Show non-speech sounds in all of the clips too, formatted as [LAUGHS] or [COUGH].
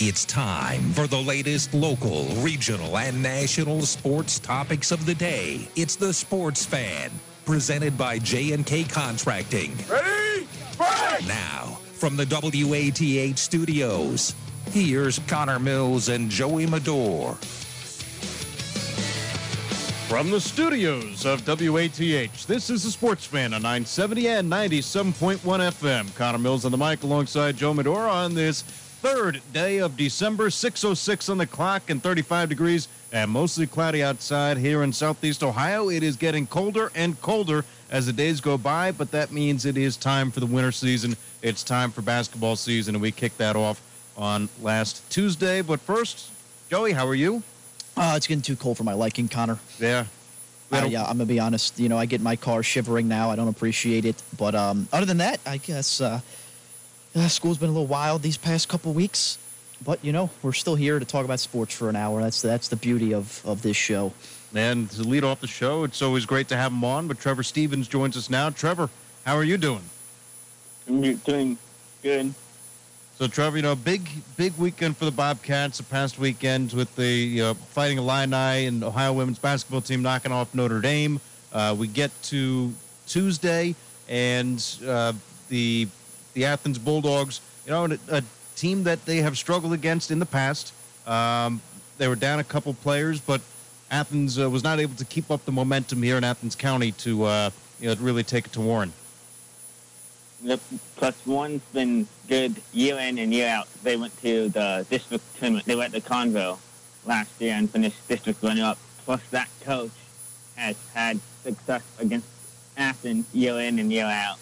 It's time for the latest local, regional, and national sports topics of the day. It's the Sports Fan, presented by J&K Contracting. Ready? Break! Now, from the WATH studios, here's Connor Mills and Joey Medor. From the studios of WATH, this is the Sports Fan on 970 and 97.1 FM. Connor Mills on the mic alongside Joe Medora on this third day of December, 6.06 on the clock and 35 degrees and mostly cloudy outside here in southeast Ohio. It is getting colder and colder as the days go by, but that means it is time for the winter season. It's time for basketball season, and we kicked that off on last Tuesday. But first, Joey, how are you? Uh, it's getting too cold for my liking, Connor. Yeah. Uh, yeah, I'm gonna be honest. You know, I get my car shivering now. I don't appreciate it, but um, other than that, I guess uh, uh, school's been a little wild these past couple weeks, but you know we're still here to talk about sports for an hour. That's that's the beauty of of this show. And to lead off the show, it's always great to have him on. But Trevor Stevens joins us now. Trevor, how are you doing? I'm doing good. So, Trevor, you know, big big weekend for the Bobcats. The past weekend with the you know, Fighting Illini and Ohio women's basketball team knocking off Notre Dame. Uh, we get to Tuesday, and uh, the the Athens Bulldogs, you know, a, a, team that they have struggled against in the past. Um, they were down a couple players, but Athens uh, was not able to keep up the momentum here in Athens County to uh, you know really take it to Warren. Yep. Plus one's been good year in and year out. They went to the district tournament. They went to Convo last year and finished district runner up. Plus that coach has had success against Athens year in and year out.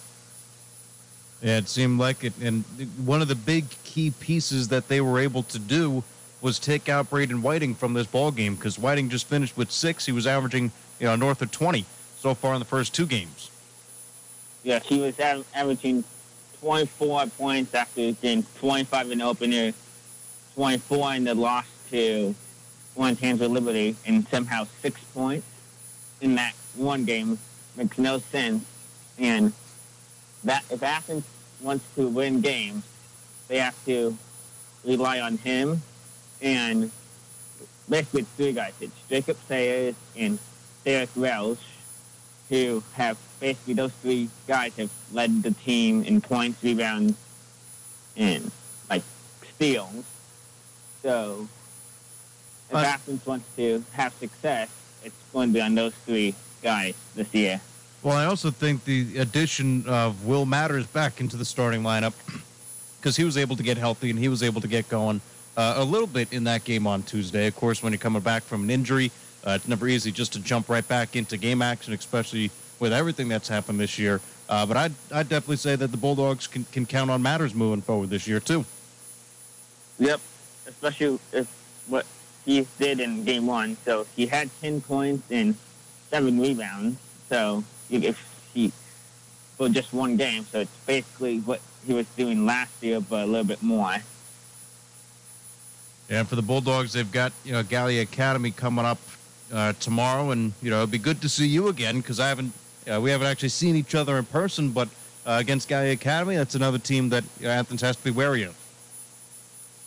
Yeah, it seemed like it. And one of the big key pieces that they were able to do was take out Braden Whiting from this ball game because Whiting just finished with six. He was averaging, you know, north of 20 so far in the first two games. Yeah, he was averaging 24 points after getting 25 in the opener, 24 in the loss to Lawrence Hansel Liberty, and somehow six points in that one game makes no sense. And that if Athens wants to win games, they have to rely on him and basically it's three guys. It's Jacob Sayers and Derek Welsh who have basically those three guys have led the team in points, rebounds, and like steals. So if uh, Athens wants to have success, it's going to be on those three guys this year. Well, I also think the addition of Will Matters back into the starting lineup because he was able to get healthy and he was able to get going uh, a little bit in that game on Tuesday. Of course, when you're coming back from an injury, uh, it's never easy just to jump right back into game action, especially with everything that's happened this year. Uh, but I'd, I'd definitely say that the Bulldogs can, can count on Matters moving forward this year, too. Yep, especially if what he did in game one. So he had 10 points and seven rebounds. So if he for just one game. So it's basically what he was doing last year, but a little bit more. Yeah, and for the Bulldogs, they've got you know Gallia Academy coming up uh, tomorrow, and you know it'd be good to see you again because I haven't uh, we haven't actually seen each other in person, but uh, against Gallia Academy, that's another team that you know, Athens has to be wary of.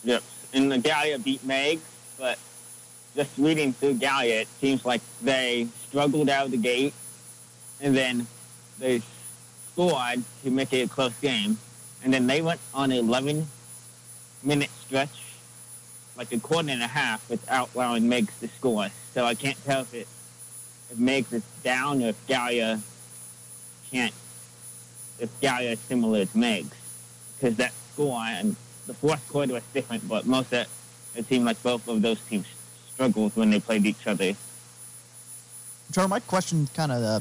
Yep, and the Gallia beat Meigs, but just reading through Gallia, it seems like they struggled out of the gate and then they scored to make it a close game, and then they went on an 11 minute stretch, like a quarter and a half, without allowing Meigs to score. So I can't tell if it if Meigs is down or if Gallia can't, if Gallia is similar to Meigs, because that score and the fourth quarter was different, but most of it, it seemed like both of those teams struggled when they played each other. Charlie, my question kind of uh,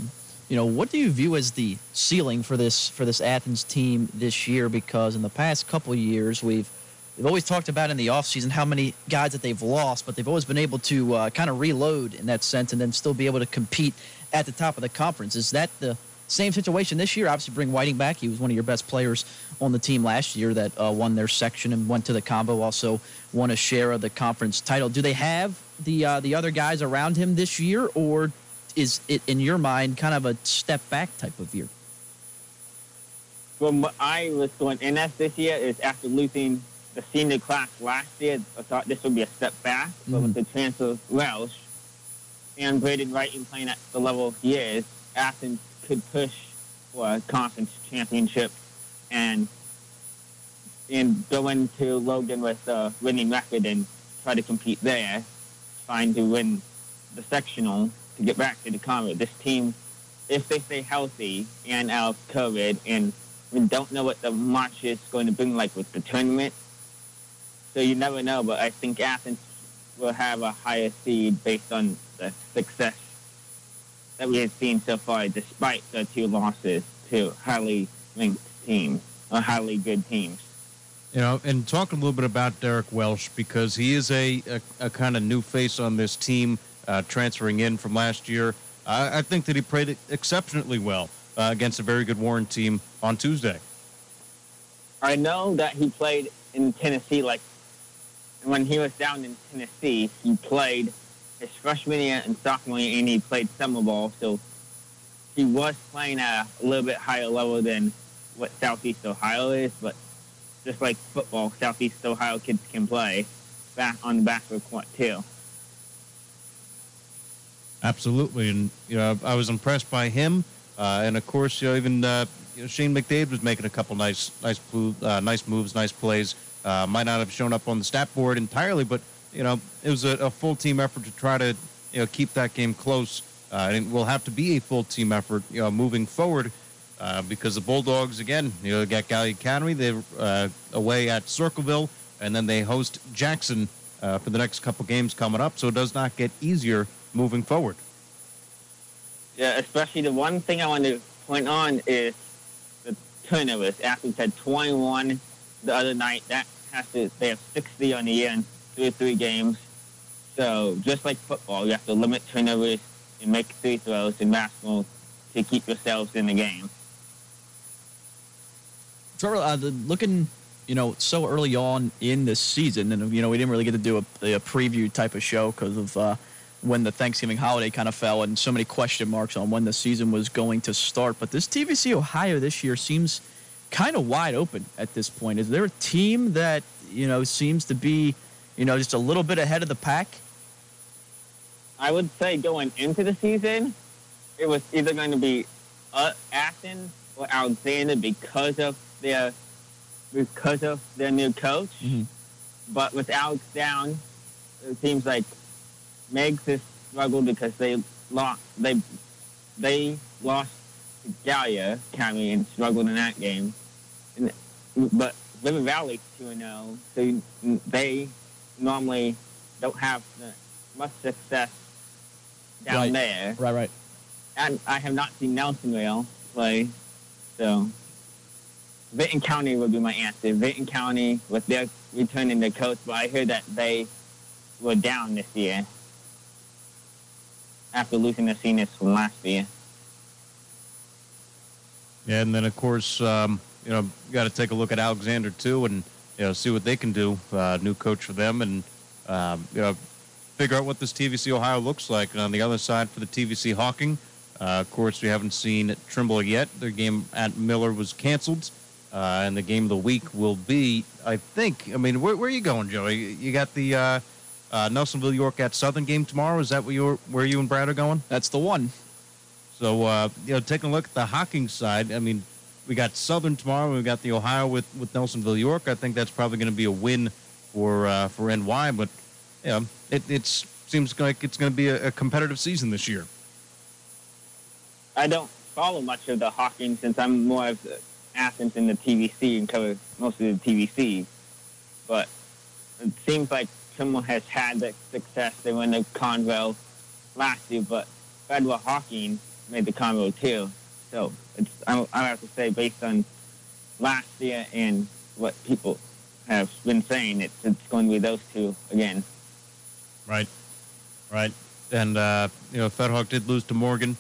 you know, what do you view as the ceiling for this for this Athens team this year? Because in the past couple years, we've we've always talked about in the offseason how many guys that they've lost, but they've always been able to uh, kind of reload in that sense and then still be able to compete at the top of the conference. Is that the same situation this year? Obviously, bring Whiting back. He was one of your best players on the team last year that uh, won their section and went to the Convo. Also, won a share of the conference title. Do they have the uh, the other guys around him this year, or is it in your mind kind of a step back type of year? From what I was going in as this year is after losing the senior class last year, I thought this would be a step back, but with Mhm. the transfer of Welsh and Braden Wright playing at the level he is, Athens could push for a conference championship and and go into Logan with a winning record and try to compete there, trying to win the sectional get back to the conference. This team, if they stay healthy and out of COVID, and we don't know what the March is going to bring like with the tournament, so you never know. But I think Athens will have a higher seed based on the success that we have seen so far, despite the two losses to highly ranked teams or highly good teams. You know, and talk a little bit about Derek Welsh because he is a, a, a kind of new face on this team, uh, transferring in from last year. I, I think that he played exceptionally well uh, against a very good Warren team on Tuesday. I know that he played in Tennessee, like when he was down in Tennessee, he played his freshman year and sophomore year, and he played summer ball. So he was playing at a little bit higher level than what Southeast Ohio is. But just like football, Southeast Ohio kids can play back on the backward court too. Absolutely, and you know, I was impressed by him, uh, and of course, you know, even uh, you know, Shane McDade was making a couple nice, nice, uh, nice moves, nice plays. Uh, might not have shown up on the stat board entirely, but you know, it was a, a full team effort to try to you know keep that game close. Uh, and it will have to be a full team effort, you know, moving forward, uh, because the Bulldogs again, you know, got Gallia Academy, they're away at Circleville, and then they host Jackson for the next couple games coming up. So it does not get easier moving forward. Yeah, especially the one thing I want to point on is the turnovers. Athens had 21 the other night. That has to they have 60 on the year in three three games. So just like football, you have to limit turnovers and make free throws in basketball to keep yourselves in the game. Trevor, uh, looking, you know, so early on in the season, and you know, we didn't really get to do a, a preview type of show because of uh, when the Thanksgiving holiday kind of fell, and so many question marks on when the season was going to start. But this TVC Ohio this year seems kind of wide open at this point. Is there a team that you know seems to be, you know, just a little bit ahead of the pack? I would say going into the season, it was either going to be uh, Athens or Alexander because of their because of their new coach. Mhm. But with Alex down, it seems like Meigs has struggled because they lost they they lost to Gallia County and struggled in that game. And, but River Valley two and oh, zero, so they normally don't have the, much success down Right. there. Right, right. And I have not seen Nelsonville play, so Vinton County would be my answer. Vinton County with their returning their coach, but I heard that they were down this year after losing the seniors from last year. Yeah, and then of course, um, you know, got to take a look at Alexander too, and you know, see what they can do. Uh, new coach for them, and um, you know, figure out what this TVC Ohio looks like. And on the other side for the TVC Hocking, uh, of course, we haven't seen Trimble yet. Their game at Miller was canceled, uh, and the game of the week will be, I think. I mean, where, where are you going, Joey? You got the uh, Nelsonville York at Southern game tomorrow. Is that where you where you and Brad are going? That's the one. So, uh, you know, taking a look at the Hocking side, I mean, we got Southern tomorrow. We got the Ohio with, with Nelsonville York. I think that's probably going to be a win for uh, for NY. But, you know, it it's, seems like it's going to be a, a competitive season this year. I don't follow much of the Hocking since I'm more of the Athens in the TVC and cover most of the TVC. But it seems like someone has had the success. They won the Convo last year, but Federal Hocking made the Convo too. So it's I, I have to say based on last year and what people have been saying, it's, it's going to be those two again. Right. Right. And, uh, you know, FedHock did lose to Morgan.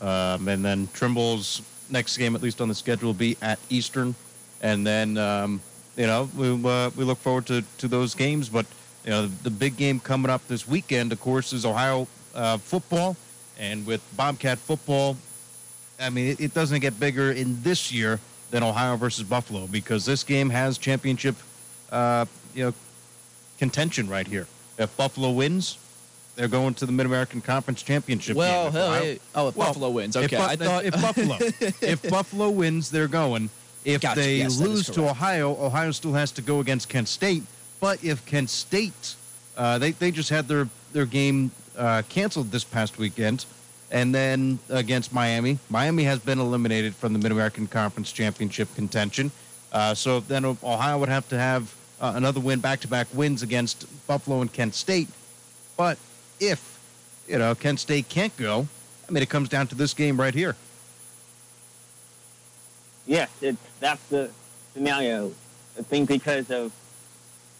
Um, and then Trimble's next game, at least on the schedule, will be at Eastern. And then, um, you know, we, uh, we look forward to, to those games. But, you know, the big game coming up this weekend, of course, is Ohio uh, football. And with Bobcat football, I mean, it, it doesn't get bigger in this year than Ohio versus Buffalo because this game has championship uh, you know contention right here. If Buffalo wins, they're going to the Mid American Conference Championship. Well, game. If Ohio- hey, oh, if Well, Buffalo wins. Okay, Bu- I thought if Buffalo [LAUGHS] if Buffalo wins, they're going. If Gotcha. they Yes, lose to. Ohio, Ohio still has to go against Kent State. But if Kent State, uh, they they just had their their game uh, canceled this past weekend, and then against Miami, Miami has been eliminated from the Mid American Conference Championship contention. Uh, so then Ohio would have to have uh, another win, back to back wins against Buffalo and Kent State. But if you know Kent State can't go, I mean it comes down to this game right here. Yes, it's that's the scenario. I think because of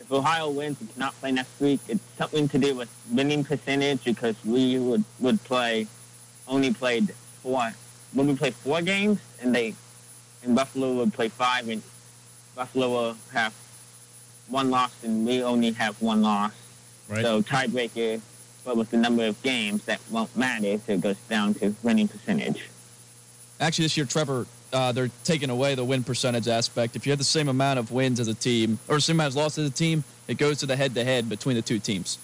if Ohio wins and cannot play next week, it's something to do with winning percentage because we would would play only played four. When we play four games and they and Buffalo would play five and Buffalo will have one loss and we only have one loss. Right. So tiebreaker, but with the number of games that won't matter, so it goes down to winning percentage. Actually, this year, Trevor, uh, they're taking away the win percentage aspect. If you have the same amount of wins as a team, or the same amount of losses as a team, it goes to the head-to-head between the two teams.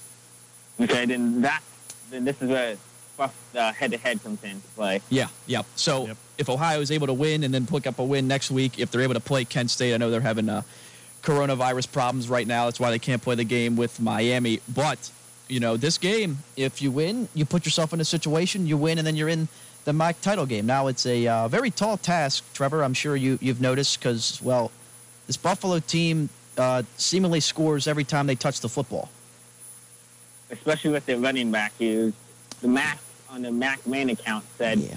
Okay, then that then this is where buff uh, head-to-head comes into play. Yeah, yeah. So Yep. if Ohio is able to win and then pick up a win next week, if they're able to play Kent State, I know they're having uh, coronavirus problems right now. That's why they can't play the game with Miami. But you know, this game, if you win, you put yourself in a situation, you win, and then you're in the MAC title game. Now it's a uh, very tall task, Trevor. I'm sure you you've noticed because well, this Buffalo team uh, seemingly scores every time they touch the football. Especially with their running back, who's the Mac on the Mac main account said Yeah.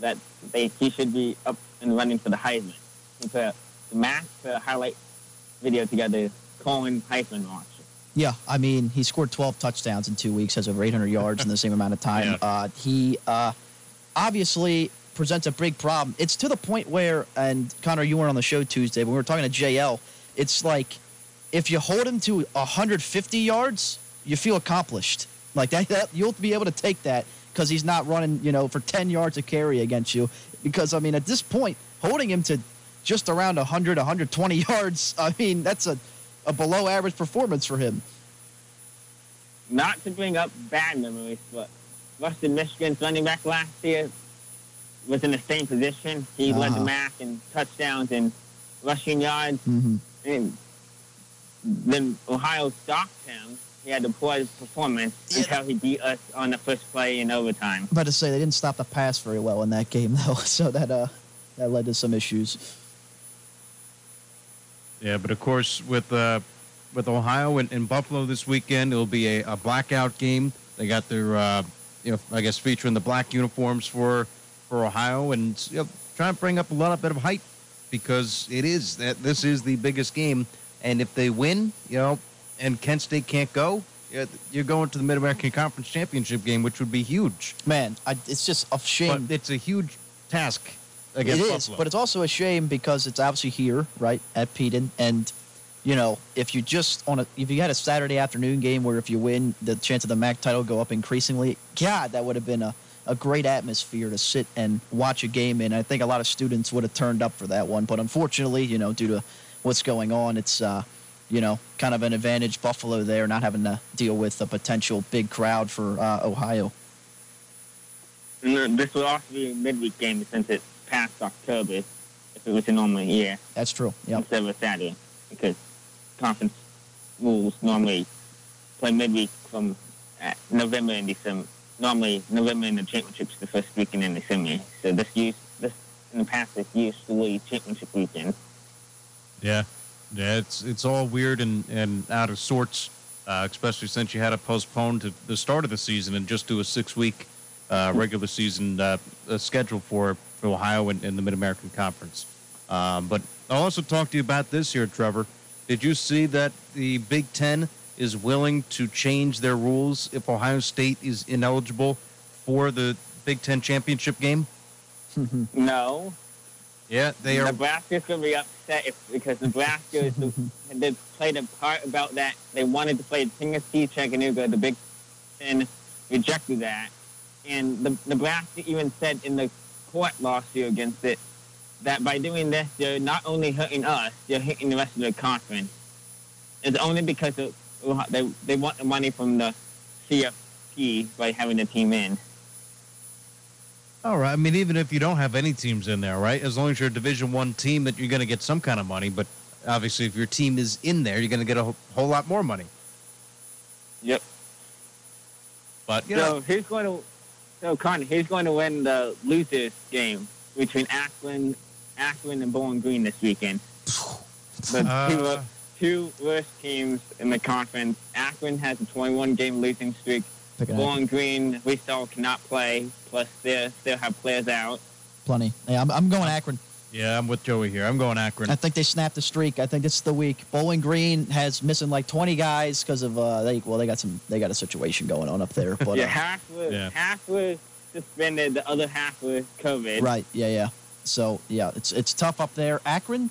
that they he should be up and running for the Heisman. He put the Mac put a highlight video together, calling Heisman watch. Yeah, I mean, he scored 12 touchdowns in two weeks, has over 800 yards in the same amount of time. [LAUGHS] Yeah. Uh, he uh, obviously presents a big problem. It's to the point where, and Connor, you weren't on the show Tuesday, but we were talking to JL. It's like if you hold him to 150 yards, you feel accomplished. Like that, that you'll be able to take that because he's not running, you know, for 10 yards of carry against you. Because I mean, at this point, holding him to just around 100, 120 [LAUGHS] yards, I mean, that's a a below average performance for him. Not to bring up bad memories, but Western Michigan's running back last year was in the same position. He led the Uh-huh. MAC in touchdowns and rushing yards. Mm-hmm. And then Ohio stopped him. He had a poor performance Yeah. until he beat us on the first play in overtime. About to say they didn't stop the pass very well in that game [LAUGHS] though, so that uh that led to some issues. Yeah, but of course with uh, with Ohio and, and Buffalo this weekend, it'll be a, a blackout game. They got their uh, you know I guess featuring the black uniforms for for Ohio and you know, trying to bring up a lot of bit of hype because it is that this is the biggest game, and if they win, you know, and Kent State can't go, you're going to the Mid American Conference Championship game, which would be huge. Man, I, it's just a shame. But it's a huge task against is, Buffalo. but it's also a shame because it's obviously here, right, at Peden, and you know, if you just on a if you had a Saturday afternoon game where if you win, the chance of the MAC title go up increasingly. God, that would have been a, a great atmosphere to sit and watch a game in. I think a lot of students would have turned up for that one, but unfortunately, you know, due to what's going on, it's uh, you know, kind of an advantage Buffalo there, not having to deal with a potential big crowd for uh, Ohio. And this would also be a midweek game since it's past October if it was a normal year That's true. Yep. instead of a Saturday because conference rules normally play midweek from uh, November and December. Normally, November and the championships the first weekend in December. So this used this in the past it's usually championship weekend. Yeah, yeah, it's it's all weird and, and out of sorts, uh, especially since you had to postpone to the start of the season and just do a six week uh, regular season uh, uh, schedule for, for Ohio and, and the Mid American Conference. Um, but I'll also talk to you about this here, Trevor. Did you see that the Big Ten is willing to change their rules if Ohio State is ineligible for the Big Ten championship game? [LAUGHS] No, Yeah, they are. Nebraska's gonna be upset if, because Nebraska is the, they played a part about that. They wanted to play Tennessee, Chattanooga. The Big Ten rejected that, and the Nebraska even said in the court lawsuit against it that by doing this, they're not only hurting us, they're hurting the rest of the conference. It's only because of, they they want the money from the CFP by having the team in. All right. I mean, even if you don't have any teams in there, right? As long as you're a Division One team, that you're going to get some kind of money. But obviously, if your team is in there, you're going to get a whole, whole lot more money. Yep. But you so know, who's going to? So Con, who's going to win the losers game between Akron, Akron and Bowling Green this weekend? [SIGHS] The two, Uh. two worst teams in the conference. Akron has a 21 game losing streak. Picking Bowling Green, we still cannot play. Plus, they still have players out. plenty. Yeah, I'm, I'm going Akron. yeah, I'm with Joey here. I'm going Akron. I think they snapped the streak. I think it's the week. Bowling Green has missing like 20 guys because of uh, they well they got some they got a situation going on up there. But [LAUGHS] yeah, uh, half was Yeah. half was suspended. The other half was COVID. right, yeah, yeah. So yeah, it's it's tough up there. Akron,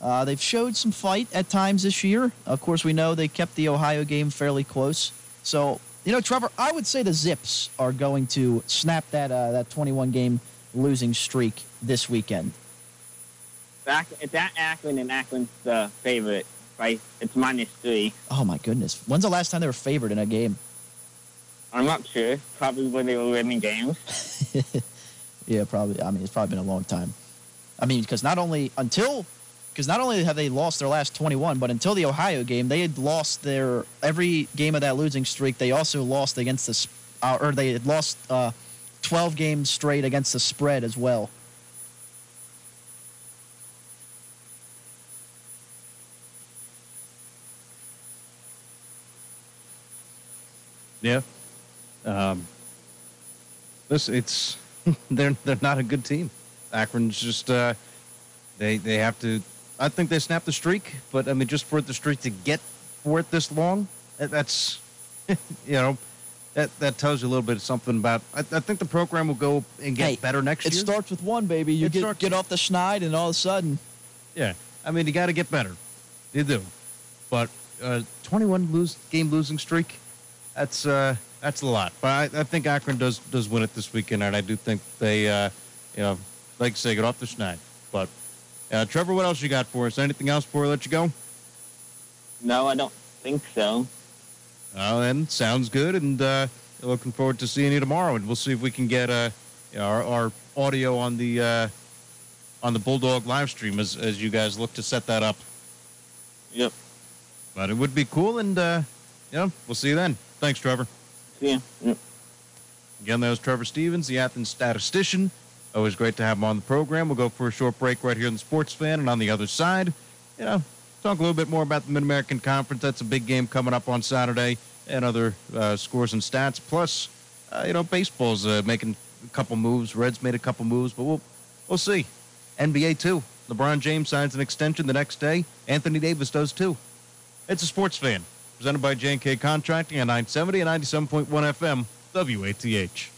uh, they've showed some fight at times this year. Of course, we know they kept the Ohio game fairly close. So you know, Trevor, I would say the Zips are going to snap that uh, that 21 game losing streak this weekend. Back, it's at Akron, and Akron's the favorite. Right, it's minus three. Oh my goodness, when's the last time they were favored in a game? I'm not sure. Probably when they were winning games. [LAUGHS] Yeah, probably. I mean, it's probably been a long time. I mean, because not only until because not only have they lost their last 21, but until the Ohio game, they had lost their every game of that losing streak. They also lost against the uh, or they had lost uh, 12 games straight against the spread as well. Yeah. Um, this it's [LAUGHS] they're they're not a good team. Akron's just uh, they they have to. I think they snapped the streak, but I mean, just for the streak to get for it this long, that- that's [LAUGHS] you know that that tells you a little bit of something about. I, I think the program will go and get Hey, better next It year. It starts with one, baby. You It get starts- get off the schneid, and all of a sudden, Yeah, I mean, you got to get better. You do, but uh, 21 lose game losing streak. That's uh, that's a lot. But I, I think Akron does does win it this weekend, and I do think they, uh, you know, like I say, get off the schneid. But uh, Trevor, what else you got for us? Anything else before we let you go? No, I don't think so. Uh, then sounds good, and uh, looking forward to seeing you tomorrow. And we'll see if we can get uh, you know, our, our audio on the uh, on the Bulldog live stream as as you guys look to set that up. Yep. But it would be cool, and uh, yeah, we'll see you then. Thanks, Trevor. Yep. Again, that was Trevor Stevens, the Athens statistician. Always great to have him on the program. We'll go for a short break right here in the Sports Fan, and on the other side, you know, talk a little bit more about the Mid American Conference. That's a big game coming up on Saturday, and other uh, scores and stats. Plus, uh, you know, baseball's uh, making a couple moves. Reds made a couple moves, but we'll we'll see. NBA too. LeBron James signs an extension the next day. Anthony Davis does too. It's a Sports Fan presented by J&K Contracting on 970 and 97.1 FM WATH.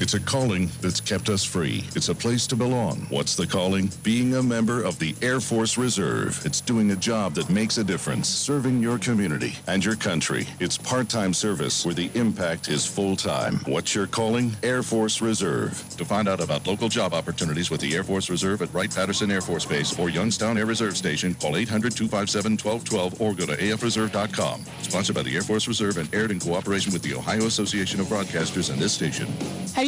It's a calling that's kept us free. It's a place to belong. What's the calling? Being a member of the Air Force Reserve. It's doing a job that makes a difference, serving your community and your country. It's part time service where the impact is full time. What's your calling? Air Force Reserve. To find out about local job opportunities with the Air Force Reserve at Wright Patterson Air Force Base or Youngstown Air Reserve Station, call 800 257 1212 or go to afreserve.com. Sponsored by the Air Force Reserve and aired in cooperation with the Ohio Association of Broadcasters and this station. Have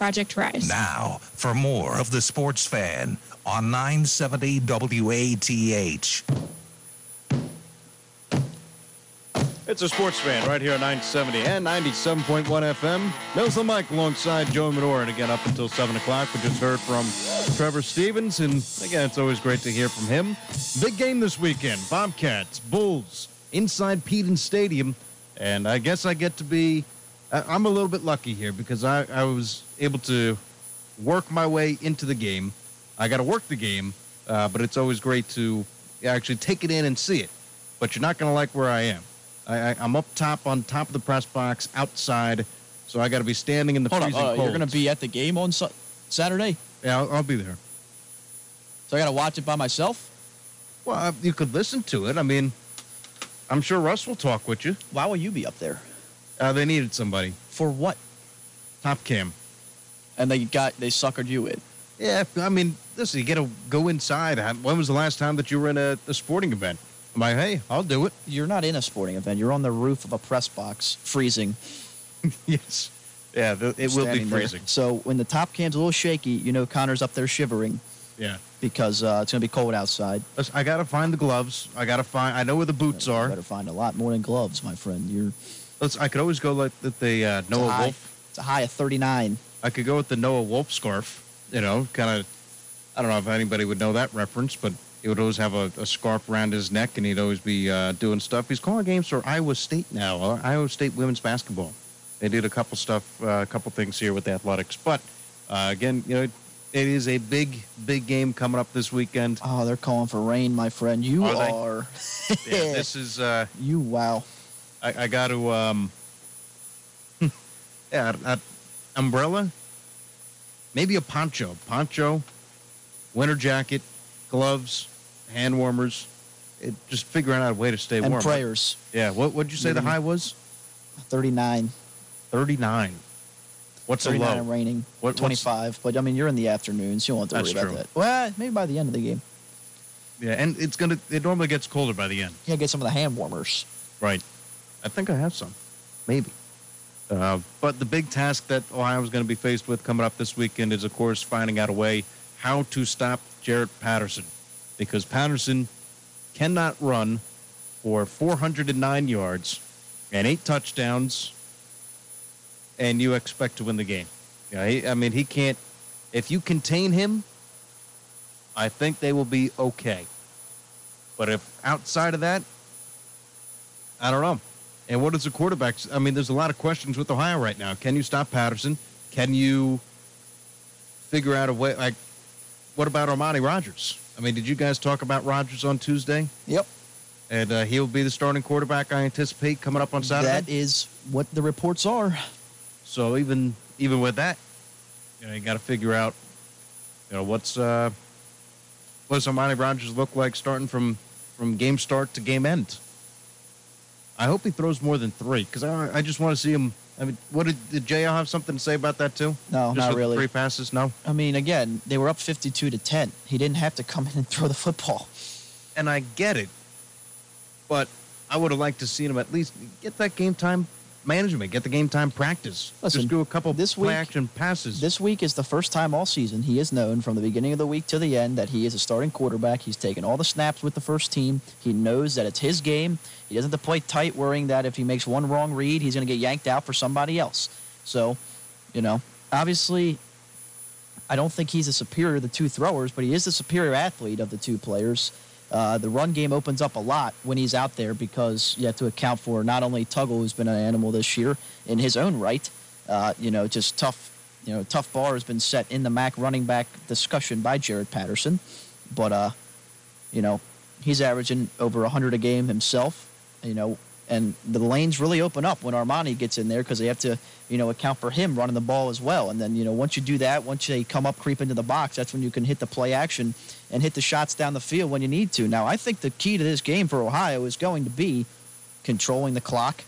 Project Rise. Now, for more of the Sports Fan on 970 WATH. It's a sports fan right here on 970 and 97.1 FM. Mills the Mike alongside Joe Medora. And again, up until 7 o'clock, we just heard from Trevor Stevens. And again, it's always great to hear from him. Big game this weekend Bobcats, Bulls, inside Peden Stadium. And I guess I get to be, I'm a little bit lucky here because I, I was able to work my way into the game. I got to work the game, uh, but it's always great to actually take it in and see it. But you're not going to like where I am. I, am up top on top of the press box outside, so I got to be standing in the Hold freezing on, uh, cold. You're going to be at the game on su- Saturday? Yeah, I'll, I'll, be there. So I got to watch it by myself? Well, uh, you could listen to it. I mean, I'm sure Russ will talk with you. Why will you be up there? Uh, they needed somebody. For what? Top cam. And they got they suckered you in. Yeah, I mean, listen, you got to go inside. When was the last time that you were in a, a sporting event? I'm like, hey, I'll do it. You're not in a sporting event. You're on the roof of a press box, freezing. [LAUGHS] yes. Yeah, the, it will be freezing. There. So when the top cam's a little shaky, you know Connor's up there shivering. Yeah. Because uh, it's going to be cold outside. I got to find the gloves. I got to find. I know where the boots are. you are. better find a lot more than gloves, my friend. You're. Listen, I could always go like the, the uh, Noah it's high, Wolf. It's a high of 39. I could go with the Noah Wolf scarf. You know, kind of. I don't know if anybody would know that reference, but he would always have a, a, scarf around his neck and he'd always be uh, doing stuff. He's calling games for Iowa State now, uh, Iowa State women's basketball. They did a couple stuff, uh, a couple things here with the athletics. But uh, again, you know, it, it is a big, big game coming up this weekend. Oh, they're calling for rain, my friend. You are. are. [LAUGHS] yeah, this is. uh you wow. I, I got to. um [LAUGHS] Yeah, a, a umbrella, maybe a poncho, poncho, winter jacket, gloves, hand warmers. It, just figuring out a way to stay and warm. prayers. Yeah. What would you say the high was? 39. 39. What's 39 the low? and raining. What- 25. But I mean, you're in the afternoons. You don't have to worry about that. Well, maybe by the end of the game. Yeah, and it's gonna. It normally gets colder by the end. Yeah, get some of the hand warmers. Right. I think I have some. Maybe. Uh, but the big task that Ohio is going to be faced with coming up this weekend is, of course, finding out a way how to stop Jaret Patterson. Because Patterson cannot run for 409 yards and eight touchdowns, and you expect to win the game. Yeah, he, I mean, he can't. If you contain him, I think they will be okay. But if outside of that, I don't know. And what is the quarterback? I mean, there's a lot of questions with Ohio right now. Can you stop Patterson? Can you figure out a way? Like, what about Armani Rogers? I mean, did you guys talk about Rogers on Tuesday? Yep. And uh, he'll be the starting quarterback, I anticipate, coming up on Saturday. That is what the reports are. So even even with that, you know, you got to figure out, you know, what's uh, what does Armani Rogers look like starting from from game start to game end. I hope he throws more than three because I, I just want to see him. I mean, what did, did JL have something to say about that too? No, Just not really. Three passes, no. I mean, again, they were up 52 to 10. He didn't have to come in and throw the football. And I get it, but I would have liked to see him at least get that game time management, get the game time practice. Listen, just do a couple this play week- action passes. This week is the first time all season he is known from the beginning of the week to the end that he is a starting quarterback. He's taken all the snaps with the first team. He knows that it's his game. He doesn't have to play tight, worrying that if he makes one wrong read, he's going to get yanked out for somebody else. So, you know, obviously, I don't think he's a superior of the two throwers, but he is the superior athlete of the two players. Uh, the run game opens up a lot when he's out there because you have to account for not only Tuggle, who's been an animal this year in his own right, uh, you know, just tough, you know, tough bar has been set in the MAC running back discussion by Jaret Patterson, but uh, you know, he's averaging over 100 a game himself, you know, and the lanes really open up when Armani gets in there because they have to, you know, account for him running the ball as well. And then, you know, once you do that, once they come up, creep into the box, that's when you can hit the play action and hit the shots down the field when you need to. Now, I think the key to this game for Ohio is going to be controlling the clock,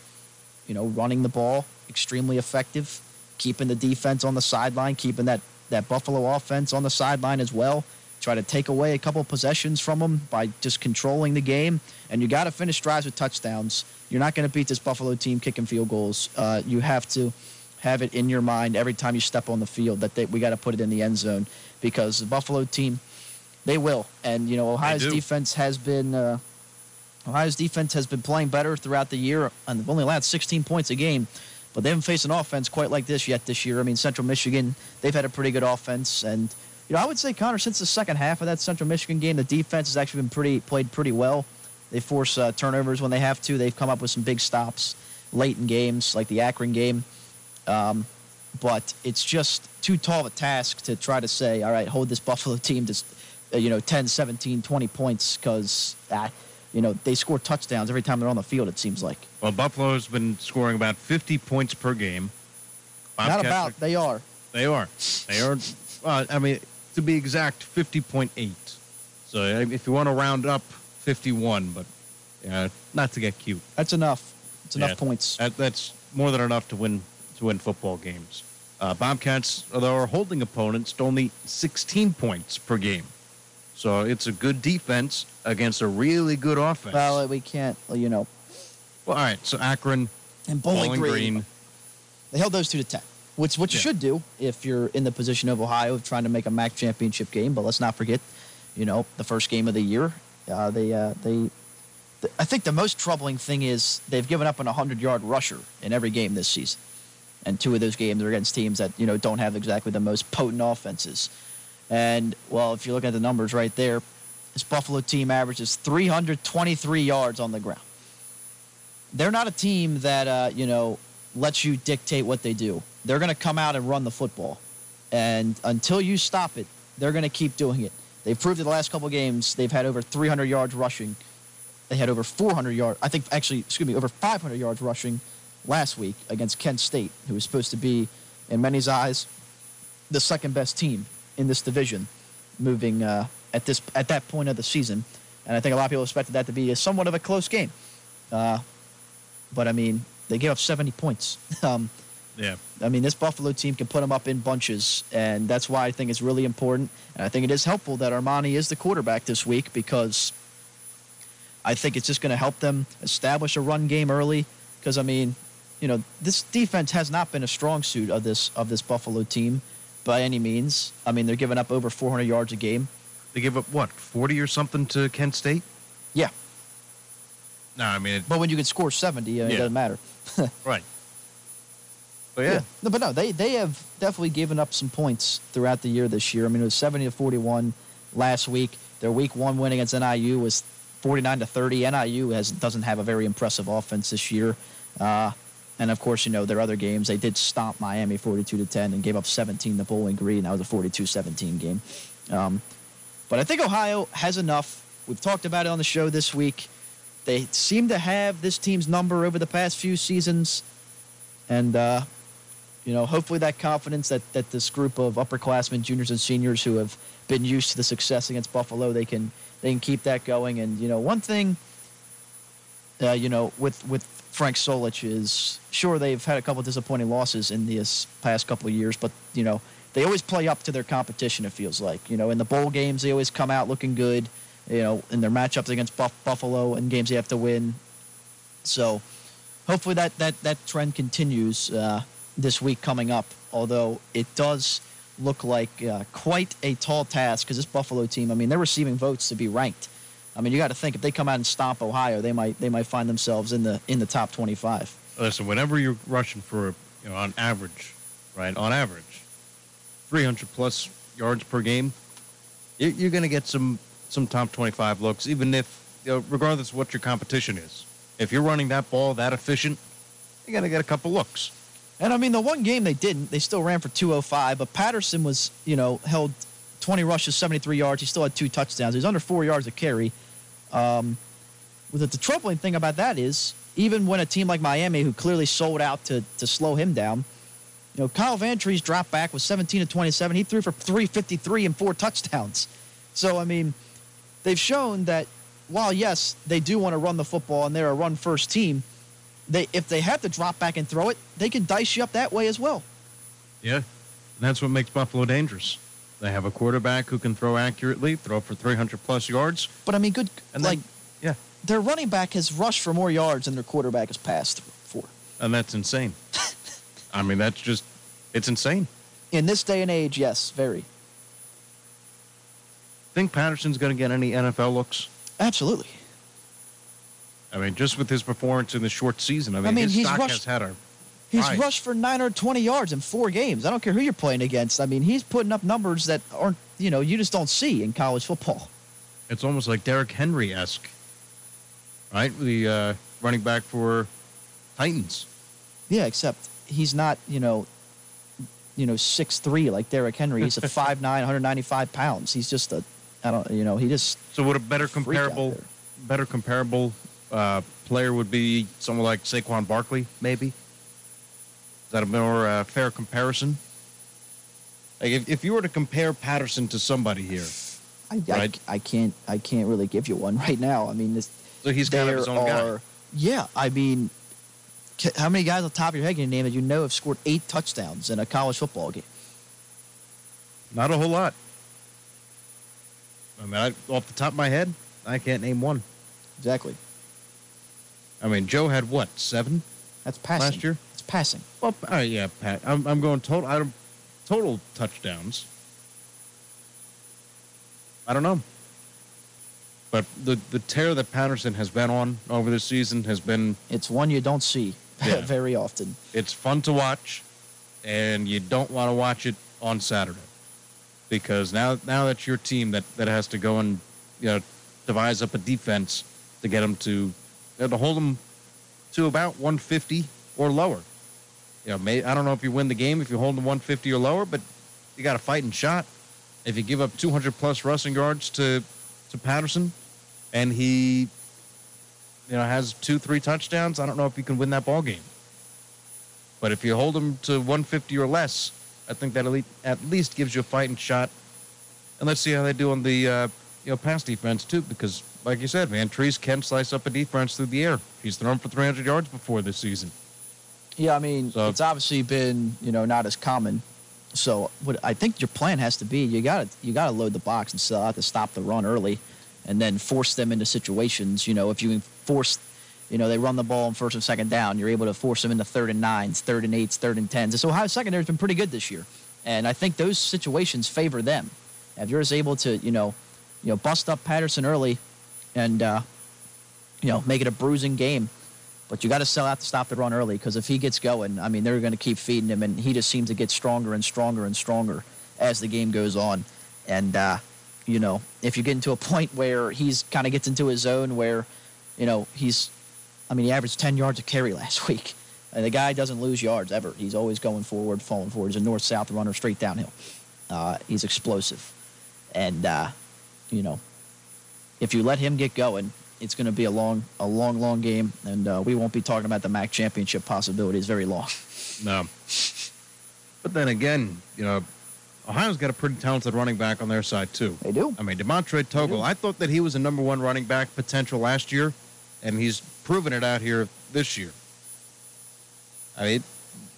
you know, running the ball extremely effective, keeping the defense on the sideline, keeping that that Buffalo offense on the sideline as well. Try to take away a couple possessions from them by just controlling the game. And you got to finish drives with touchdowns. You're not going to beat this Buffalo team kicking field goals. Uh, you have to have it in your mind every time you step on the field that they, we got to put it in the end zone because the Buffalo team, they will. And you know Ohio's defense has been. Uh, Ohio's defense has been playing better throughout the year, and they've only allowed 16 points a game but they haven't faced an offense quite like this yet this year. I mean, Central Michigan, they've had a pretty good offense, and you know, I would say Connor, since the second half of that Central Michigan game, the defense has actually been pretty played pretty well. They force uh, turnovers when they have to. They've come up with some big stops late in games, like the Akron game. Um, but it's just too tall of a task to try to say, all right, hold this [LAUGHS] Buffalo team to, you know, 10, 17, 20 points because, uh, you know, they score touchdowns every time they're on the field, it seems like. Well, Buffalo's been scoring about 50 points per game. Not about, they are. They are. They are. Well, I mean, to be exact, 50.8. So if you want to round up, 51, but uh, not to get cute. That's enough. It's enough yeah, points. That, that's more than enough to win to win football games. Uh, Bobcats, though, are holding opponents to only 16 points per game. So it's a good defense against a really good offense. Well, we can't, you know. Well, all right. So Akron and Bowling, Bowling Green, Green, They held those two to 10 which what you yeah. should do if you're in the position of Ohio of trying to make a MAC championship game. But let's not forget, you know, the first game of the year. Uh, they uh, they. The, I think the most troubling thing is they've given up an 100 yard rusher in every game this season, and two of those games are against teams that you know don't have exactly the most potent offenses. And well, if you're looking at the numbers right there, this Buffalo team averages 323 yards on the ground. They're not a team that uh, you know lets you dictate what they do they're going to come out and run the football. And until you stop it, they're going to keep doing it. They've proved in the last couple games they've had over 300 yards rushing. They had over 400 yards, I think, actually, excuse me, over 500 yards rushing last week against Kent State, who was supposed to be, in many's eyes, the second best team in this division, moving uh, at this at that point of the season. And I think a lot of people expected that to be a somewhat of a close game. Uh, but I mean, they gave up 70 points. [LAUGHS] um, yeah. I mean, this Buffalo team can put them up in bunches, and that's why I think it's really important. And I think it is helpful that Armani is the quarterback this week because I think it's just going to help them establish a run game early. Because I mean, you know, this defense has not been a strong suit of this of this Buffalo team by any means. I mean, they're giving up over 400 yards a game. They give up what 40 or something to Kent State. Yeah. No, I mean, it, but when you can score 70, I yeah. it doesn't matter. [LAUGHS] right. But yeah. yeah. No, but no, they, they have definitely given up some points throughout the year this year. I mean, it was 70 to 41 last week. Their week one win against NIU was 49 to 30. NIU has doesn't have a very impressive offense this year. Uh, and of course, you know, their other games, they did stomp Miami 42 to 10 and gave up 17 to Bowling Green. That was a 42 17 game. Um, but I think Ohio has enough. We've talked about it on the show this week. They seem to have this team's number over the past few seasons. And uh, you know, hopefully that confidence that, that this group of upperclassmen, juniors and seniors who have been used to the success against Buffalo, they can they can keep that going. And you know, one thing, uh, you know, with with Frank Solich is sure they've had a couple disappointing losses in this past couple of years, but you know they always play up to their competition. It feels like you know in the bowl games they always come out looking good. You know, in their matchups against Buff- Buffalo and games they have to win. So hopefully that that that trend continues. Uh, this week coming up, although it does look like uh, quite a tall task because this Buffalo team, I mean, they're receiving votes to be ranked. I mean, you got to think if they come out and stomp Ohio, they might they might find themselves in the in the top 25. Listen, whenever you're rushing for, you know, on average, right, on average, 300 plus yards per game, you're going to get some some top 25 looks, even if, you know, regardless of what your competition is. If you're running that ball that efficient, you're going to get a couple looks. And I mean, the one game they didn't, they still ran for 205, but Patterson was, you know, held 20 rushes, 73 yards. He still had two touchdowns. He was under four yards a carry. Um, the, the troubling thing about that is even when a team like Miami, who clearly sold out to to slow him down, you know, Kyle Vantrease dropped back was 17 to 27. He threw for 353 and four touchdowns. So I mean, they've shown that while yes, they do want to run the football and they're a run first team, they if they have to drop back and throw it, they can dice you up that way as well. Yeah, and that's what makes Buffalo dangerous. They have a quarterback who can throw accurately, throw for 300 plus yards. But I mean, good And like then- yeah, their running back has rushed for more yards than their quarterback has passed for. and that's insane. [LAUGHS] I mean, that's just it's insane. In this day and age, yes, very. Think Patterson's going to get any NFL looks? Absolutely. I mean, just with his performance in the short season, I mean, mean, his he's stock rushed- has had a He's rise. rushed for 920 yards in four games. I don't care who you're playing against. I mean, he's putting up numbers that aren't, you know, you just don't see in college football. It's almost like Derrick Henry esque, right? The uh, running back for Titans. Yeah, except he's not, you know, you know, six three like Derrick Henry. He's a [LAUGHS] 5'9", 195 pounds. He's just a, I don't, you know, he just So, what a better comparable, better comparable uh, player would be someone like Saquon Barkley, maybe? Is that a more uh, fair comparison? Like, if, if you were to compare Patterson to somebody here, I, Right. I, I can't I can't really give you one [LAUGHS] right now. I mean, this, so he's kind of his own guy. are, yeah. I mean, how many guys on top of your head can you name that you know have scored eight touchdowns in a college football game? Not a whole lot. I mean, I, off the top of my head, I can't name one. Exactly. I mean, Joe had what seven That's passing. last year? It's passing. Well, uh, yeah, Pat. I'm, I'm going total. I don't, total touchdowns. I don't know. But the the tear that Patterson has been on over this season has been It's one you don't see [LAUGHS] Yeah. very often. it's fun to watch, and you don't want to watch it on Saturday because now now that's your team that that has to go and you know devise up a defense to get them to you know, to hold them to about 150 or lower. You know, may, I don't know if you win the game if you hold them 150 or lower, but you got a fighting shot. If you give up 200 plus rushing yards to to Patterson, and he you know has two three touchdowns, I don't know if you can win that ball game. But if you hold them to 150 or less, I think that at least, gives you a fighting shot. And let's see how they do on the uh, you know pass defense too, because like you said, man, Trees can slice up a defense through the air. He's thrown for 300 yards before this season. Yeah, I mean, So- it's obviously been you know not as common. So what I think your plan has to be you got to you got to load the box and sell out to stop the run early, and then force them into situations. You know, if you force, you know, they run the ball on first and second down, you're able to force them into third and nines, third and eights, third and tens. And so Ohio secondary's been pretty good this year, and I think those situations favor them. If you're just able to, you know, you know, bust up Patterson early, and uh, you know, make it a bruising game. But you got to sell out to stop the run early because if he gets going, I mean, they're going to keep feeding him, and he just seems to get stronger and stronger and stronger as the game goes on. And uh, you know, if you get into a point where he's kind of gets into his zone where, you know, he's, I mean, he averaged 10 yards a carry [LAUGHS] last week. And the guy doesn't lose yards ever. He's always going forward, falling forward. He's a north-south runner, straight downhill. Uh, he's explosive, and uh, you know, if you let him get going, it's going to be a long, a long, long game, and uh, we won't be talking about the MAC championship possibilities very long. No. But then again, you know, Ohio's got a pretty talented running back on their side too. They do. I mean, Demontre Tuggle. I thought that he was a number one running back potential last year, and he's proven it out here this year. I mean,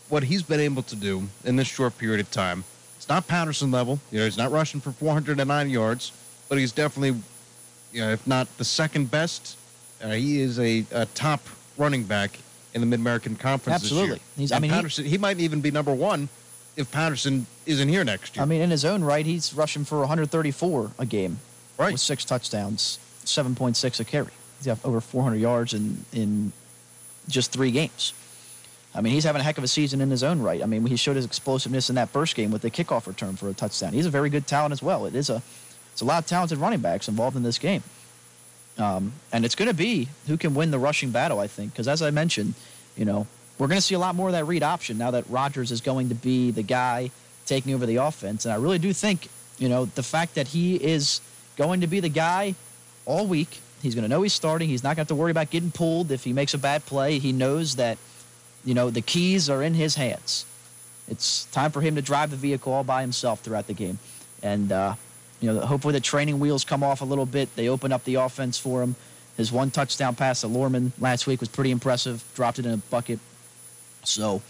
what he's been able to do in this short period of time, it's not Patterson level. You know, he's not rushing for 409 yards, but he's definitely, you know, if not the second best, uh, he is a, a top running back in the Mid American Conference Absolutely. He's- I mean, he- Patterson, he might even be number one if Patterson isn't here next year. I mean, in his own right, he's rushing for 134 a game, Right. With six touchdowns, 7.6 a carry. He's got over 400 yards in in just three games. I mean, he's having a heck of a season in his own right. I mean, he showed his explosiveness in that first game with the kickoff return for a touchdown. He's a very good talent as well. It is a, it's a lot of talented running backs involved in this game. Um, and it's going to be who can win the rushing battle, I think, because as I mentioned, you know, we're going to see a lot more of that read option now that Rogers is going to be the guy taking over the offense. And I really do think, you know, the fact that he is going to be the guy all week, He's going to know he's starting. He's not going to have to worry about getting pulled if he makes a bad play. He knows that, you know, the keys are in his hands. It's time for him to drive the vehicle all by himself throughout the game. And, uh, you know, hopefully the training wheels come off a little bit. They open up the offense for him. His one touchdown pass to Luehrman last week was pretty impressive. Dropped it in a bucket. So,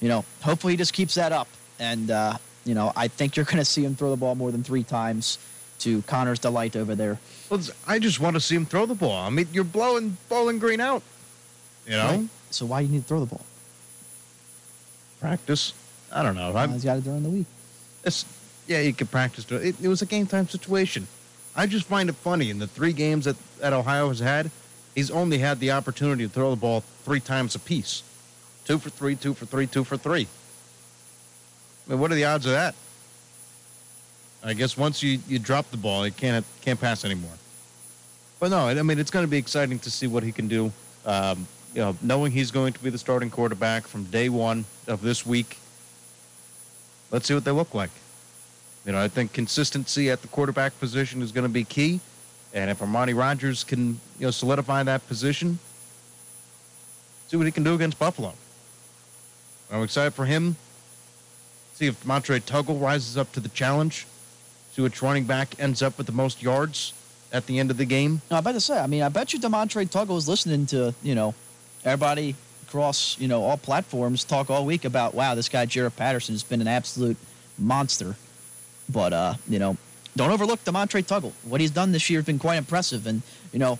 you know, hopefully he just keeps that up. And, uh, you know, I think you're going to see him throw the ball more than three times to Connor's delight over there. Well, I just want to see him throw the ball. I mean, you're blowing Bowling Green out. You know? Right. So why do you need to throw the ball? Practice. I don't know. He's got it during the week. It's, yeah, you could practice. It, it was a game time situation. I just find it funny in the three games that, that Ohio has had, he's only had the opportunity to throw the ball three times apiece. Two for three, two for three, two for three. I mean, what are the odds of that? I guess once you, you drop the ball, you can't can't pass anymore. But no, I mean it's going to be exciting to see what he can do. Um, you know, knowing he's going to be the starting quarterback from day one of this week. Let's see what they look like. You know, I think consistency at the quarterback position is going to be key, and if Armani Rogers can you know solidify that position, see what he can do against Buffalo. I'm excited for him. See if Montre Tuggle rises up to the challenge see which running back ends up with the most yards at the end of the game. I bet to say. I mean, I bet you Demontre Tuggle is listening to you know everybody across you know all platforms talk all week about wow this guy Jaret Patterson has been an absolute monster. But uh, you know, don't overlook Demontre Tuggle. What he's done this year has been quite impressive. And you know,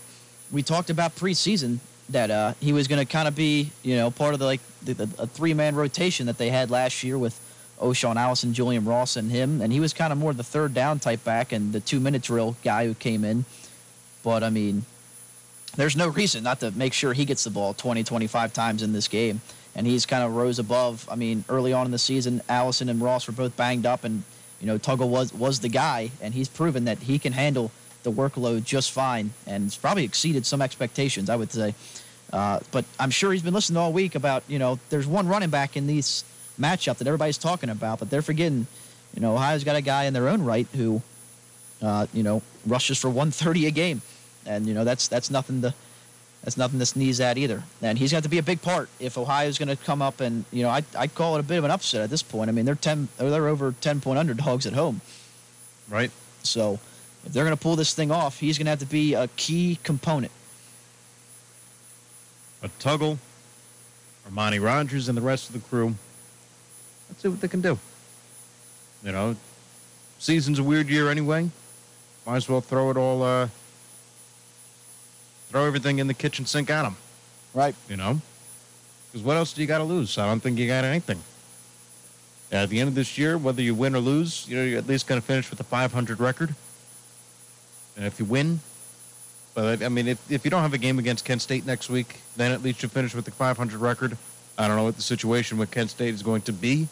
we talked about preseason that uh, he was going to kind of be you know part of the like the, the, a three man rotation that they had last year with O'Shaan Allison, Julian Ross, and him. And he was kind of more the third down type back and the two minute drill guy who came in. But, I mean, there's no reason not to make sure he gets the ball 20, 25 times in this game. And he's kind of rose above. I mean, early on in the season, Allison and Ross were both banged up, and, you know, Tuggle was, was the guy. And he's proven that he can handle the workload just fine and it's probably exceeded some expectations, I would say. Uh, but I'm sure he's been listening all week about, you know, there's one running back in these matchup that everybody's talking about, but they're forgetting, you know, Ohio's got a guy in their own right who, uh, you know, rushes for 130 a game, and you know that's that's nothing to that's nothing to sneeze at either. And he's got to be a big part if Ohio's going to come up and you know I I call it a bit of an upset at this point. I mean they're ten they're over 10 point underdogs at home, right? So if they're going to pull this thing off, he's going to have to be a key component. A Tuggle, Armani Rogers, and the rest of the crew Let's see what they can do. You know, season's a weird year anyway. Might as well throw it all, uh, throw everything in the kitchen sink at them. Right. You know? Because what else do you got to lose? I don't think you got anything. At the end of this year, whether you win or lose, you know, you're at least going to finish with a 500 record. And if you win, but I mean, if, if you don't have a game against Kent State next week, then at least you finish with a 500 record. I don't know what the situation with Kent State is going to be.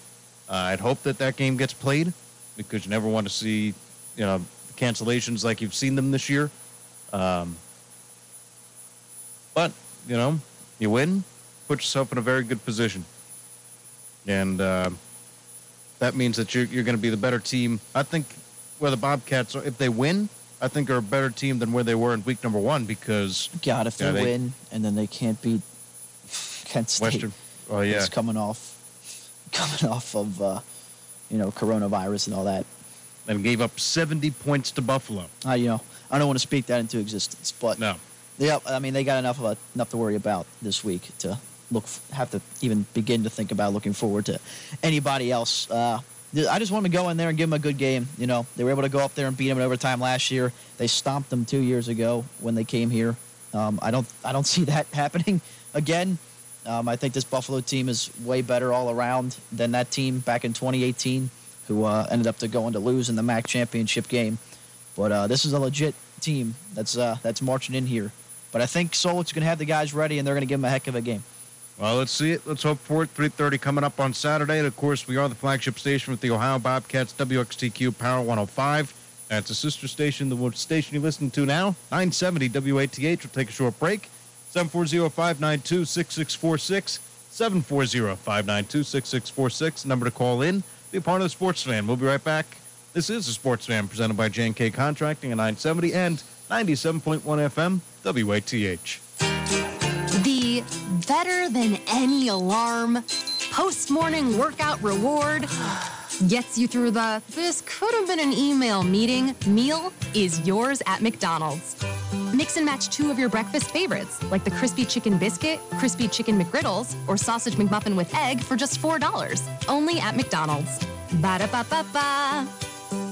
Uh, I'd hope that that game gets played because you never want to see, you know, cancellations like you've seen them this year. Um, but you know, you win, put yourself in a very good position, and uh, that means that you're you're going to be the better team. I think where the Bobcats, are, if they win, I think are a better team than where they were in week number one because God, if they, they win and then they can't beat Kent State, Western, oh yeah, it's coming off [LAUGHS] coming off of uh, you know coronavirus and all that. And gave up 70 points to Buffalo. I you know I don't want to speak that into existence, but no. Yeah, I mean they got enough of a, enough to worry about this week to look have to even begin to think about looking forward to anybody else. Uh, I just want to go in there and give them a good game. You know, they were able to go up there and beat them in overtime last year. They stomped them two years ago when they came here. Um, I don't I don't [LAUGHS] see that happening again. Um, I think this Buffalo team is way better all around than that team back in 2018, who uh, ended up to going to lose in the MAC championship game. But uh, this is a legit team that's uh, that's marching in here. But I think going to have the guys ready, and they're going to give them a heck of a game. Well, let's see it. Let's hope for it. 3:30 coming up on Saturday. And of course, we are the flagship station with the Ohio Bobcats, WXTQ Power 105. That's a sister station, the station you're listening to now, 970 WATH. We'll take a short break. 740-592-6646. 740-592-6646. Number to call in. Be a part of the Sports Fan. We'll be right back. This is the Sports Fan presented by J&K Contracting at 970 and 97.1 FM, WATH. The better than any alarm post morning workout reward gets you through the this could have been an email meeting meal is yours at McDonald's. Mix and match two of your breakfast favorites, like the crispy chicken biscuit, crispy chicken McGriddles, or sausage McMuffin with egg for just $4. Only at McDonald's. Ba da ba ba ba.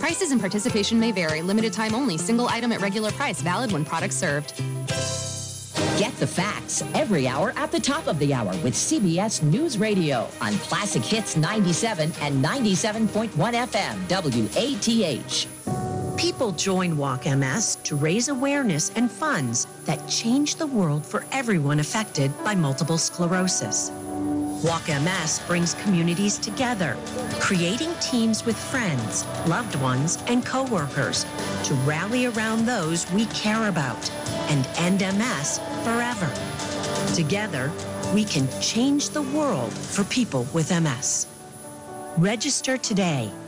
Prices and participation may vary. Limited time only. Single item at regular price. Valid when product served. Get the facts every hour at the top of the hour with CBS News Radio on Classic Hits 97 and 97.1 FM, WATH. People join Walk MS to raise awareness and funds that change the world for everyone affected by multiple sclerosis. Walk MS brings communities together, creating teams with friends, loved ones, and coworkers to rally around those we care about and end MS forever. Together, we can change the world for people with MS. Register today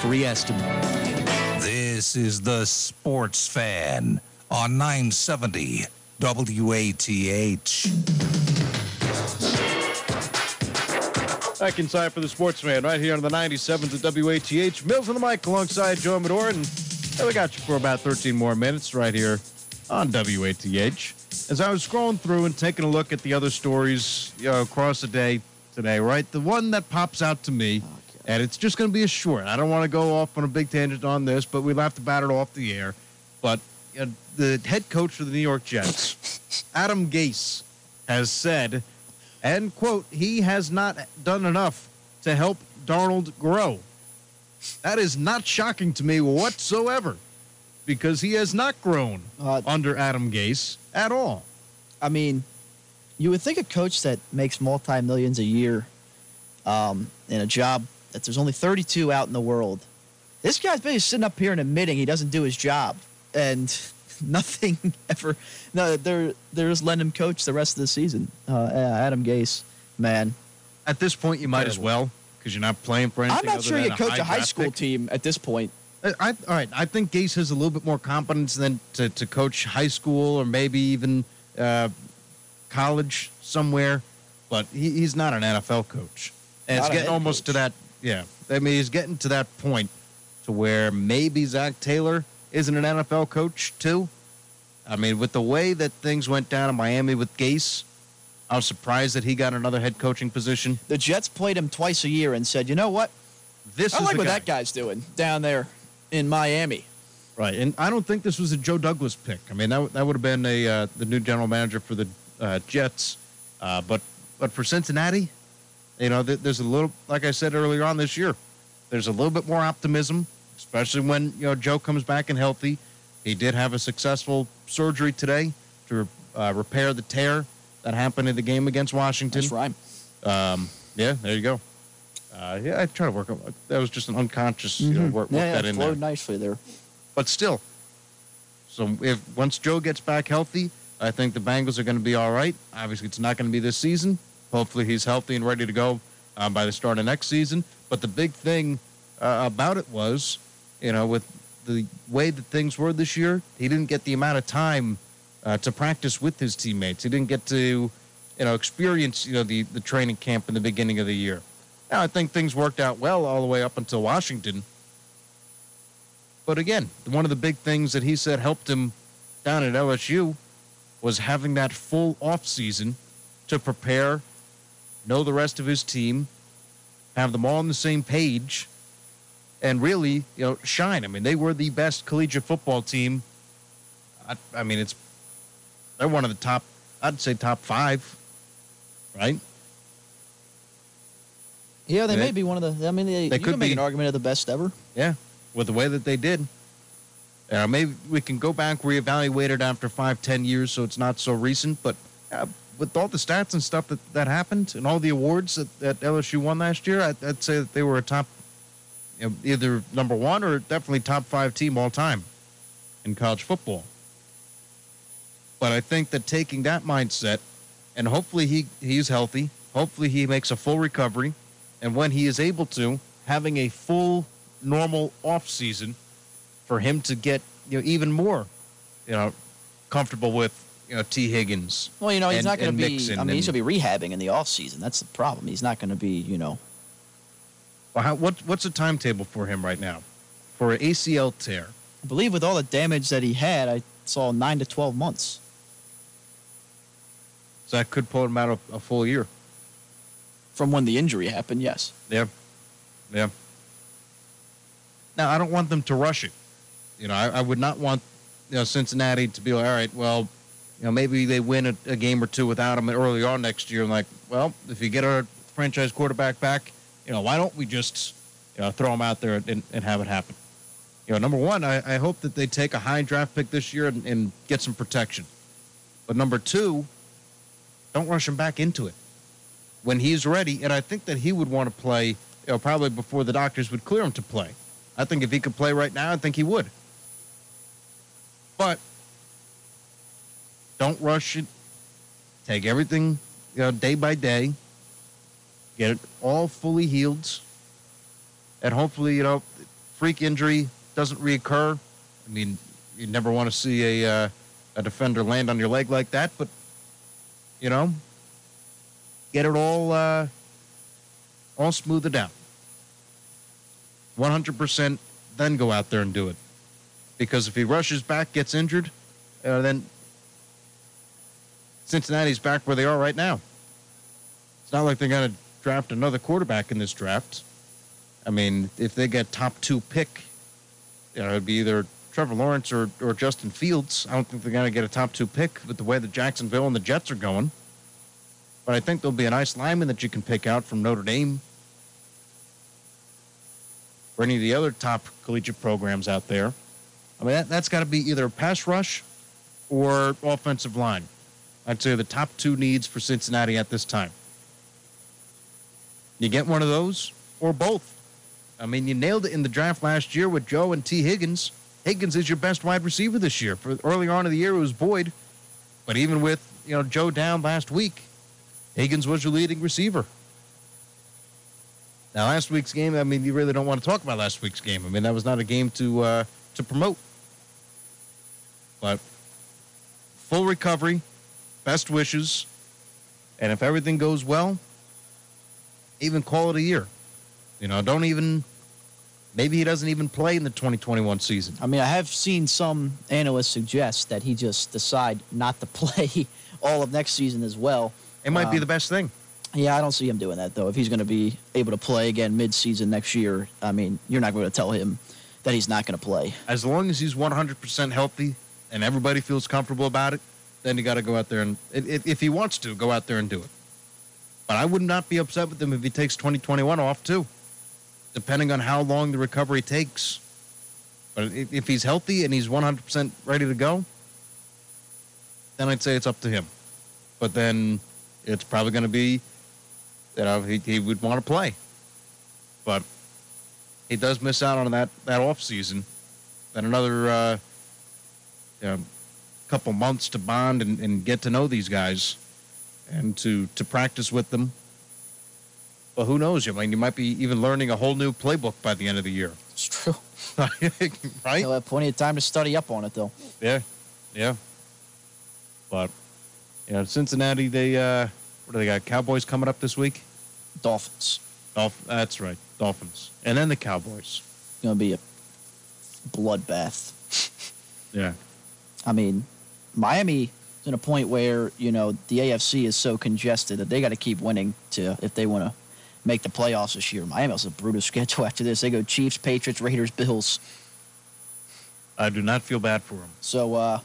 free estimate. This is the Sports Fan on 970 WATH. Back inside for the Sports Fan right here on the 97th of WATH. Mills on the mic alongside Joe Medor. And we got you for about 13 more minutes right here on WATH. As I was scrolling through and taking a look at the other stories you know, across the day today, right? The one that pops out to me, and it's just going to be a short. I don't want to go off on a big tangent on this, but we'll have to bat it off the air. But uh, the head coach for the New York Jets, [LAUGHS] Adam Gase, has said, and quote, he has not done enough to help Darnold grow. That is not shocking to me whatsoever because he has not grown Uh, under Adam Gase at all. I mean, you would think a coach that makes multi millions a year um, in a job that there's only 32 out in the world. This guy's basically sitting up here and admitting he doesn't do his job, and [LAUGHS] nothing [LAUGHS] ever. No, they're they're just letting him coach the rest of the season. Uh, Adam Gase, man. At this point, you might as well because you're not playing for anything. I'm not other sure you coach a high school pick. team at this point. I, I, all right, I think Gase has a little bit more competence than to, to coach high school or maybe even uh, college somewhere, but he, he's not an NFL coach, and Not it's getting head almost to that. Yeah, I mean, he's getting to that point to where maybe Zac Taylor isn't an NFL coach too. I mean, with the way that things went down in Miami with Gase, I was surprised that he got another head coaching position. The Jets played him twice a year and said, you know what? This I is like what guy. that guy's doing down there in Miami. Right, and I don't think this was a Joe Douglas pick. I mean, that, that would have been a uh, the new general manager for the uh, Jets, uh, but but for Cincinnati, you know, there's a little, like I said earlier on this year, there's a little bit more optimism, especially when you know Joe comes back and healthy. He did have a successful surgery today to uh, repair the tear that happened in the game against Washington. That's right. Um, yeah, there you go. Uh, yeah, I try to work on that. Was just an unconscious, you know, Mhm. work, work yeah, yeah, that in there flowed nicely there. but still. So if once Joe gets back healthy, I think the Bengals are going to be all right. Obviously, it's not going to be this season. Hopefully, he's healthy and ready to go um, by the start of next season. But the big thing uh, about it was, you know, with the way that things were this year, he didn't get the amount of time uh, to practice with his teammates. He didn't get to, you know, experience, you know, the the training camp in the beginning of the year. Now, I think things worked out well all the way up until Washington. But again, one of the big things that he said helped him down at LSU was having that full off season to prepare, know the rest of his team, have them all on the same page, and really, you know, shine. I mean, they were the best collegiate football team. I, I mean, it's they're one of the top. I'd say top five, right? Yeah, they They- may be one of the. I mean, they, they you could can make be- an argument of the best ever. Yeah, with the way that they did. Uh, maybe we can go back, reevaluate it after five, ten years, so it's not so recent. But uh, with all the stats and stuff that, that happened and all the awards that, that LSU won last year, I'd, I'd say that they were a top, you know, either number one or definitely top five team all time in college football. But I think that taking that mindset, and hopefully he he's healthy, hopefully he makes a full recovery, and when he is able to, having a full normal off season for him to get you know even more, you know, comfortable with you know Tee Higgins. Well, you know, he's and- not going to be. Mixon I mean, he's and- going to be rehabbing in the off season. That's the problem. He's not going to be, you know. Well, how, what what's the timetable for him right now for an ACL tear? I believe with all the damage that he had, I saw nine to twelve months. So that could pull him out a, a full year. From when the injury happened, yes. Yeah. Yeah. Now, I don't want them to rush it. You know, I, I would not want, you know, Cincinnati to be like, all right, well, you know, maybe they win a, a game or two without him early on next year. And like, well, if you get our franchise quarterback back, you know, why don't we just, you know, throw him out there and, and have it happen? You know, number one, I, I hope that they take a high draft pick this year and, and get some protection. But number two, don't rush him back into it when he's ready. And I think that he would want to play, you know, probably before the doctors would clear him to play. I think if he could play right now, I think he would. But don't rush it. Take everything, you know, day by day. Get it all fully healed. And hopefully, you know, freak injury doesn't reoccur. I mean, you never want to see a uh, a defender land on your leg like that, but you know, get it all uh, all smoothed out. 100%, then go out there and do it. Because if he rushes back, gets injured, uh, then Cincinnati's back where they are right now. It's not like they're going to draft another quarterback in this draft. I mean, if they get top two pick, you know, it'd be either Trevor Lawrence or, or Justin Fields. I don't think they're going to get a top two pick with the way the Jacksonville and the Jets are going. But I think there'll be a nice lineman that you can pick out from Notre Dame or any of the other top collegiate programs out there. I mean, that, that's got to be either pass rush or offensive line. I'd say the top two needs for Cincinnati at this time. You get one of those or both. I mean, you nailed it in the draft last year with Joe and Tee Higgins. Higgins is your best wide receiver this year. For earlier on in the year, it was Boyd, but even with you know Joe down last week, Higgins was your leading receiver. Now, last week's game, I mean, you really don't want to talk about last week's game. I mean, that was not a game to uh, to promote. But full recovery, best wishes, and if everything goes well, even call it a year. You know, don't even. Maybe he doesn't even play in the 2021 season. I mean, I have seen some analysts suggest that he just decide not to [LAUGHS] play all of next season as well. It might be Um, the best thing. Yeah, I don't see him doing that though. If he's going to be able to play again mid-season next year, I mean, you're not going to tell him that he's not going to play. As long as he's 100% healthy and everybody feels comfortable about it, then you got to go out there and, if, he wants to, go out there and do it. But I would not be upset with him if he takes 2021 off too, depending on how long the recovery takes. But if, if he's healthy and he's 100% ready to go, then I'd say it's up to him. But then it's probably going to be, you know, he, he would want to play. But he does miss out on that, that off season. Then another uh, you know, couple months to bond and, and get to know these guys and to, to practice with them. But who knows? I mean, you might be even learning a whole new playbook by the end of the year. It's true. [LAUGHS] right? He'll have plenty of time to study up on it though. Yeah, yeah. But you know, Cincinnati, they uh, what do they got? Cowboys coming up this week. Dolphins. Dolph- that's right, Dolphins, and then the Cowboys. Going to be a bloodbath. Yeah. I mean, Miami is in a point where you know the AFC is so congested that they got to keep winning to if they want to make the playoffs this year. Miami has a brutal [LAUGHS] schedule after this. They go Chiefs, Patriots, Raiders, Bills. I do not feel bad for them. So uh,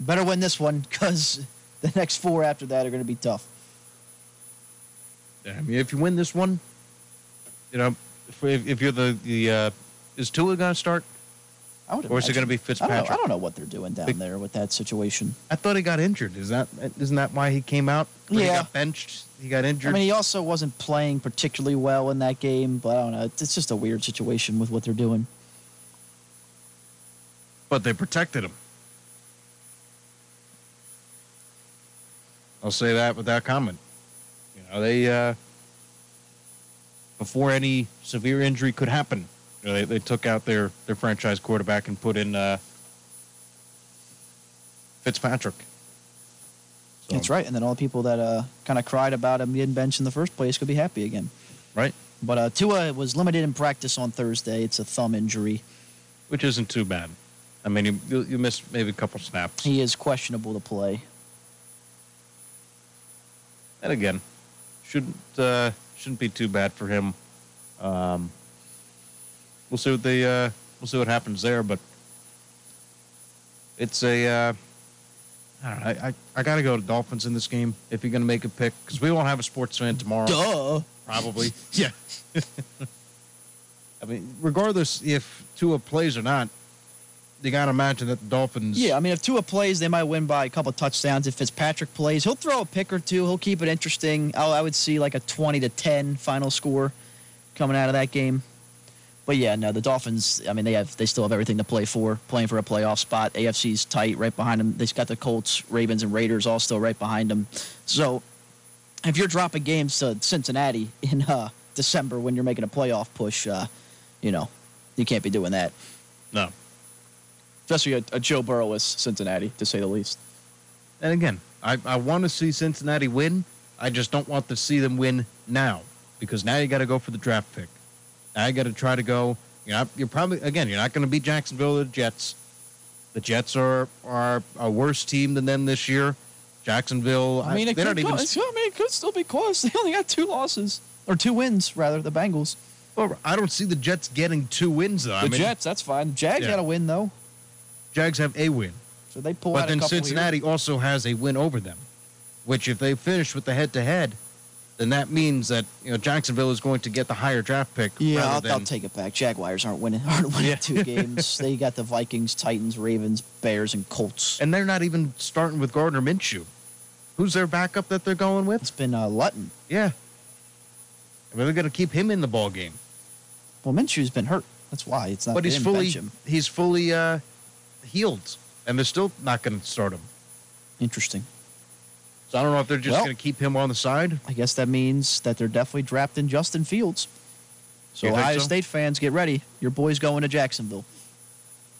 better win this one because [LAUGHS] the next four after that are going to be tough. Yeah, I mean, if you win this one, you know, if, if you're the the uh, is Tua going to start? I would Or is it going to be I don't, know, Fitzpatrick? I don't know what they're doing down there with that situation. I thought he got injured. Is that isn't that why he came out? Or He Yeah. got benched. He got injured. I mean, he also wasn't playing particularly well in that game, but I don't know. It's just a weird situation with what they're doing. but they protected him. I'll say that without comment. You know, they uh, before any severe injury could happen, you know, they, they took out their their franchise quarterback and put in uh, Fitzpatrick. So- That's right. And then all the people that uh, kind of cried about him getting benched in the first place could be happy again. Right. But uh, Tua was limited in practice on Thursday. It's a thumb injury. which isn't too bad. I mean, you you, you missed maybe a couple snaps, He is questionable to play. and again, shouldn't uh, shouldn't be too bad for him. Um, we'll see what they uh, we'll see what happens there, but it's a uh, I don't know. I, I, I got to go to Dolphins in this game if you're going to make a pick because we won't have a sports fan tomorrow. Duh. Probably. [LAUGHS] yeah. [LAUGHS] I mean, regardless if Tua plays or not, you got to imagine that the Dolphins. Yeah, I mean, if Tua plays, they might win by a couple touchdowns. If Fitzpatrick plays, he'll throw a pick or two. He'll keep it interesting. I, I would see like a 20 to 10 final score coming out of that game. But yeah, no, the Dolphins. I mean, they have they still have everything to play for, playing for a playoff spot. AFC's tight, right behind them. They've got the Colts, Ravens, and Raiders all still right behind them. So if you're dropping games to Cincinnati [LAUGHS] in uh, December when you're making a playoff push, uh, you know, you can't be doing that. No. Especially a, a Joe Burrow Cincinnati, to say the least. And again, I, I want to see Cincinnati win. I just don't want to see them win now because now you got to go for the draft pick. You got to try to go. You're, not, you're probably again. You're not going to beat Jacksonville or the Jets. The Jets are are a worse team than them this year. Jacksonville. I mean, it could, even. I mean, it could still be close. [LAUGHS] They only got two losses or two wins, rather. The Bengals. Well, I don't see the Jets getting two wins though. The I mean, Jets, that's fine. The Jags Yeah. got a win though, Jags have a win, so they pull but out then a couple Cincinnati also has a win over them. Which, if they finish with the head-to-head, then that means that you know Jacksonville is going to get the higher draft pick. Yeah, rather I'll, than, I'll take it back. Jaguars aren't winning. [LAUGHS] Aren't winning two games. [LAUGHS] They got the Vikings, Titans, Ravens, Bears, and Colts. And they're not even starting with Gardner Minshew. Who's their backup that they're going with? It's been uh, Luton. Yeah. I mean, they're going to keep him in the ball game. Well, Minshew's been hurt. That's why it's not. but he's fully he's fully uh, healed, and they're still not going to start him. Interesting. So I don't know if they're just Well- going to keep him on the side. I guess that means that they're definitely drafting Justin Fields. So Ohio so? State fans, get ready. Your boy's going to Jacksonville.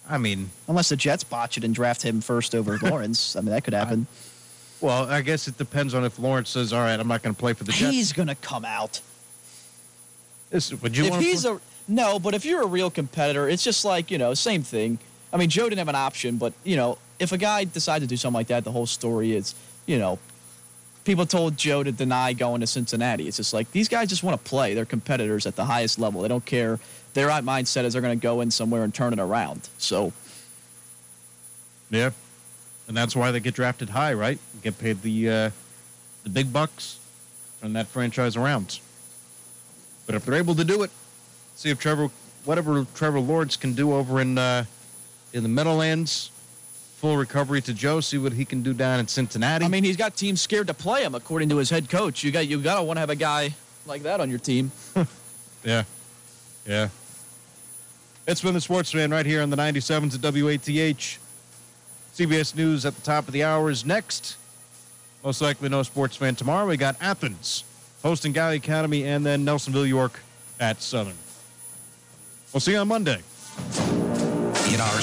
I mean, Unless the Jets botch it and draft him first over [LAUGHS] Lawrence. I mean, that could happen. well, I guess it depends on if Lawrence says, "All right, I'm not going to play for the Jets." He's going to come out. This, would you if he's a no, but if you're a real competitor, it's just like you know, same thing. I mean, Joe didn't have an option, but you know, if a guy decides to do something like that, the whole story is, you know, people told Joe to deny going to Cincinnati. It's just like these guys just want to play. They're competitors at the highest level. They don't care. Their mindset is they're going to go in somewhere and turn it around. So Yeah, and that's why they get drafted high, right? Get paid the uh, the big bucks, turn that franchise around. But if they're able to do it, see if Trevor, whatever Trevor Lawrence can do over in uh, in the Meadowlands, full recovery to Joe. See what he can do down in Cincinnati. I mean, he's got teams scared to play him, according to his head coach. You got you got to want to have a guy like that on your team. [LAUGHS] Yeah. Yeah. It's been the Sports Fan right here on the 97s at WATH. CBS News at the top of the hour is next. Most likely no Sports Fan tomorrow. We got Athens hosting Gallia Academy and then Nelsonville, York at Southern. We'll see you on Monday. In our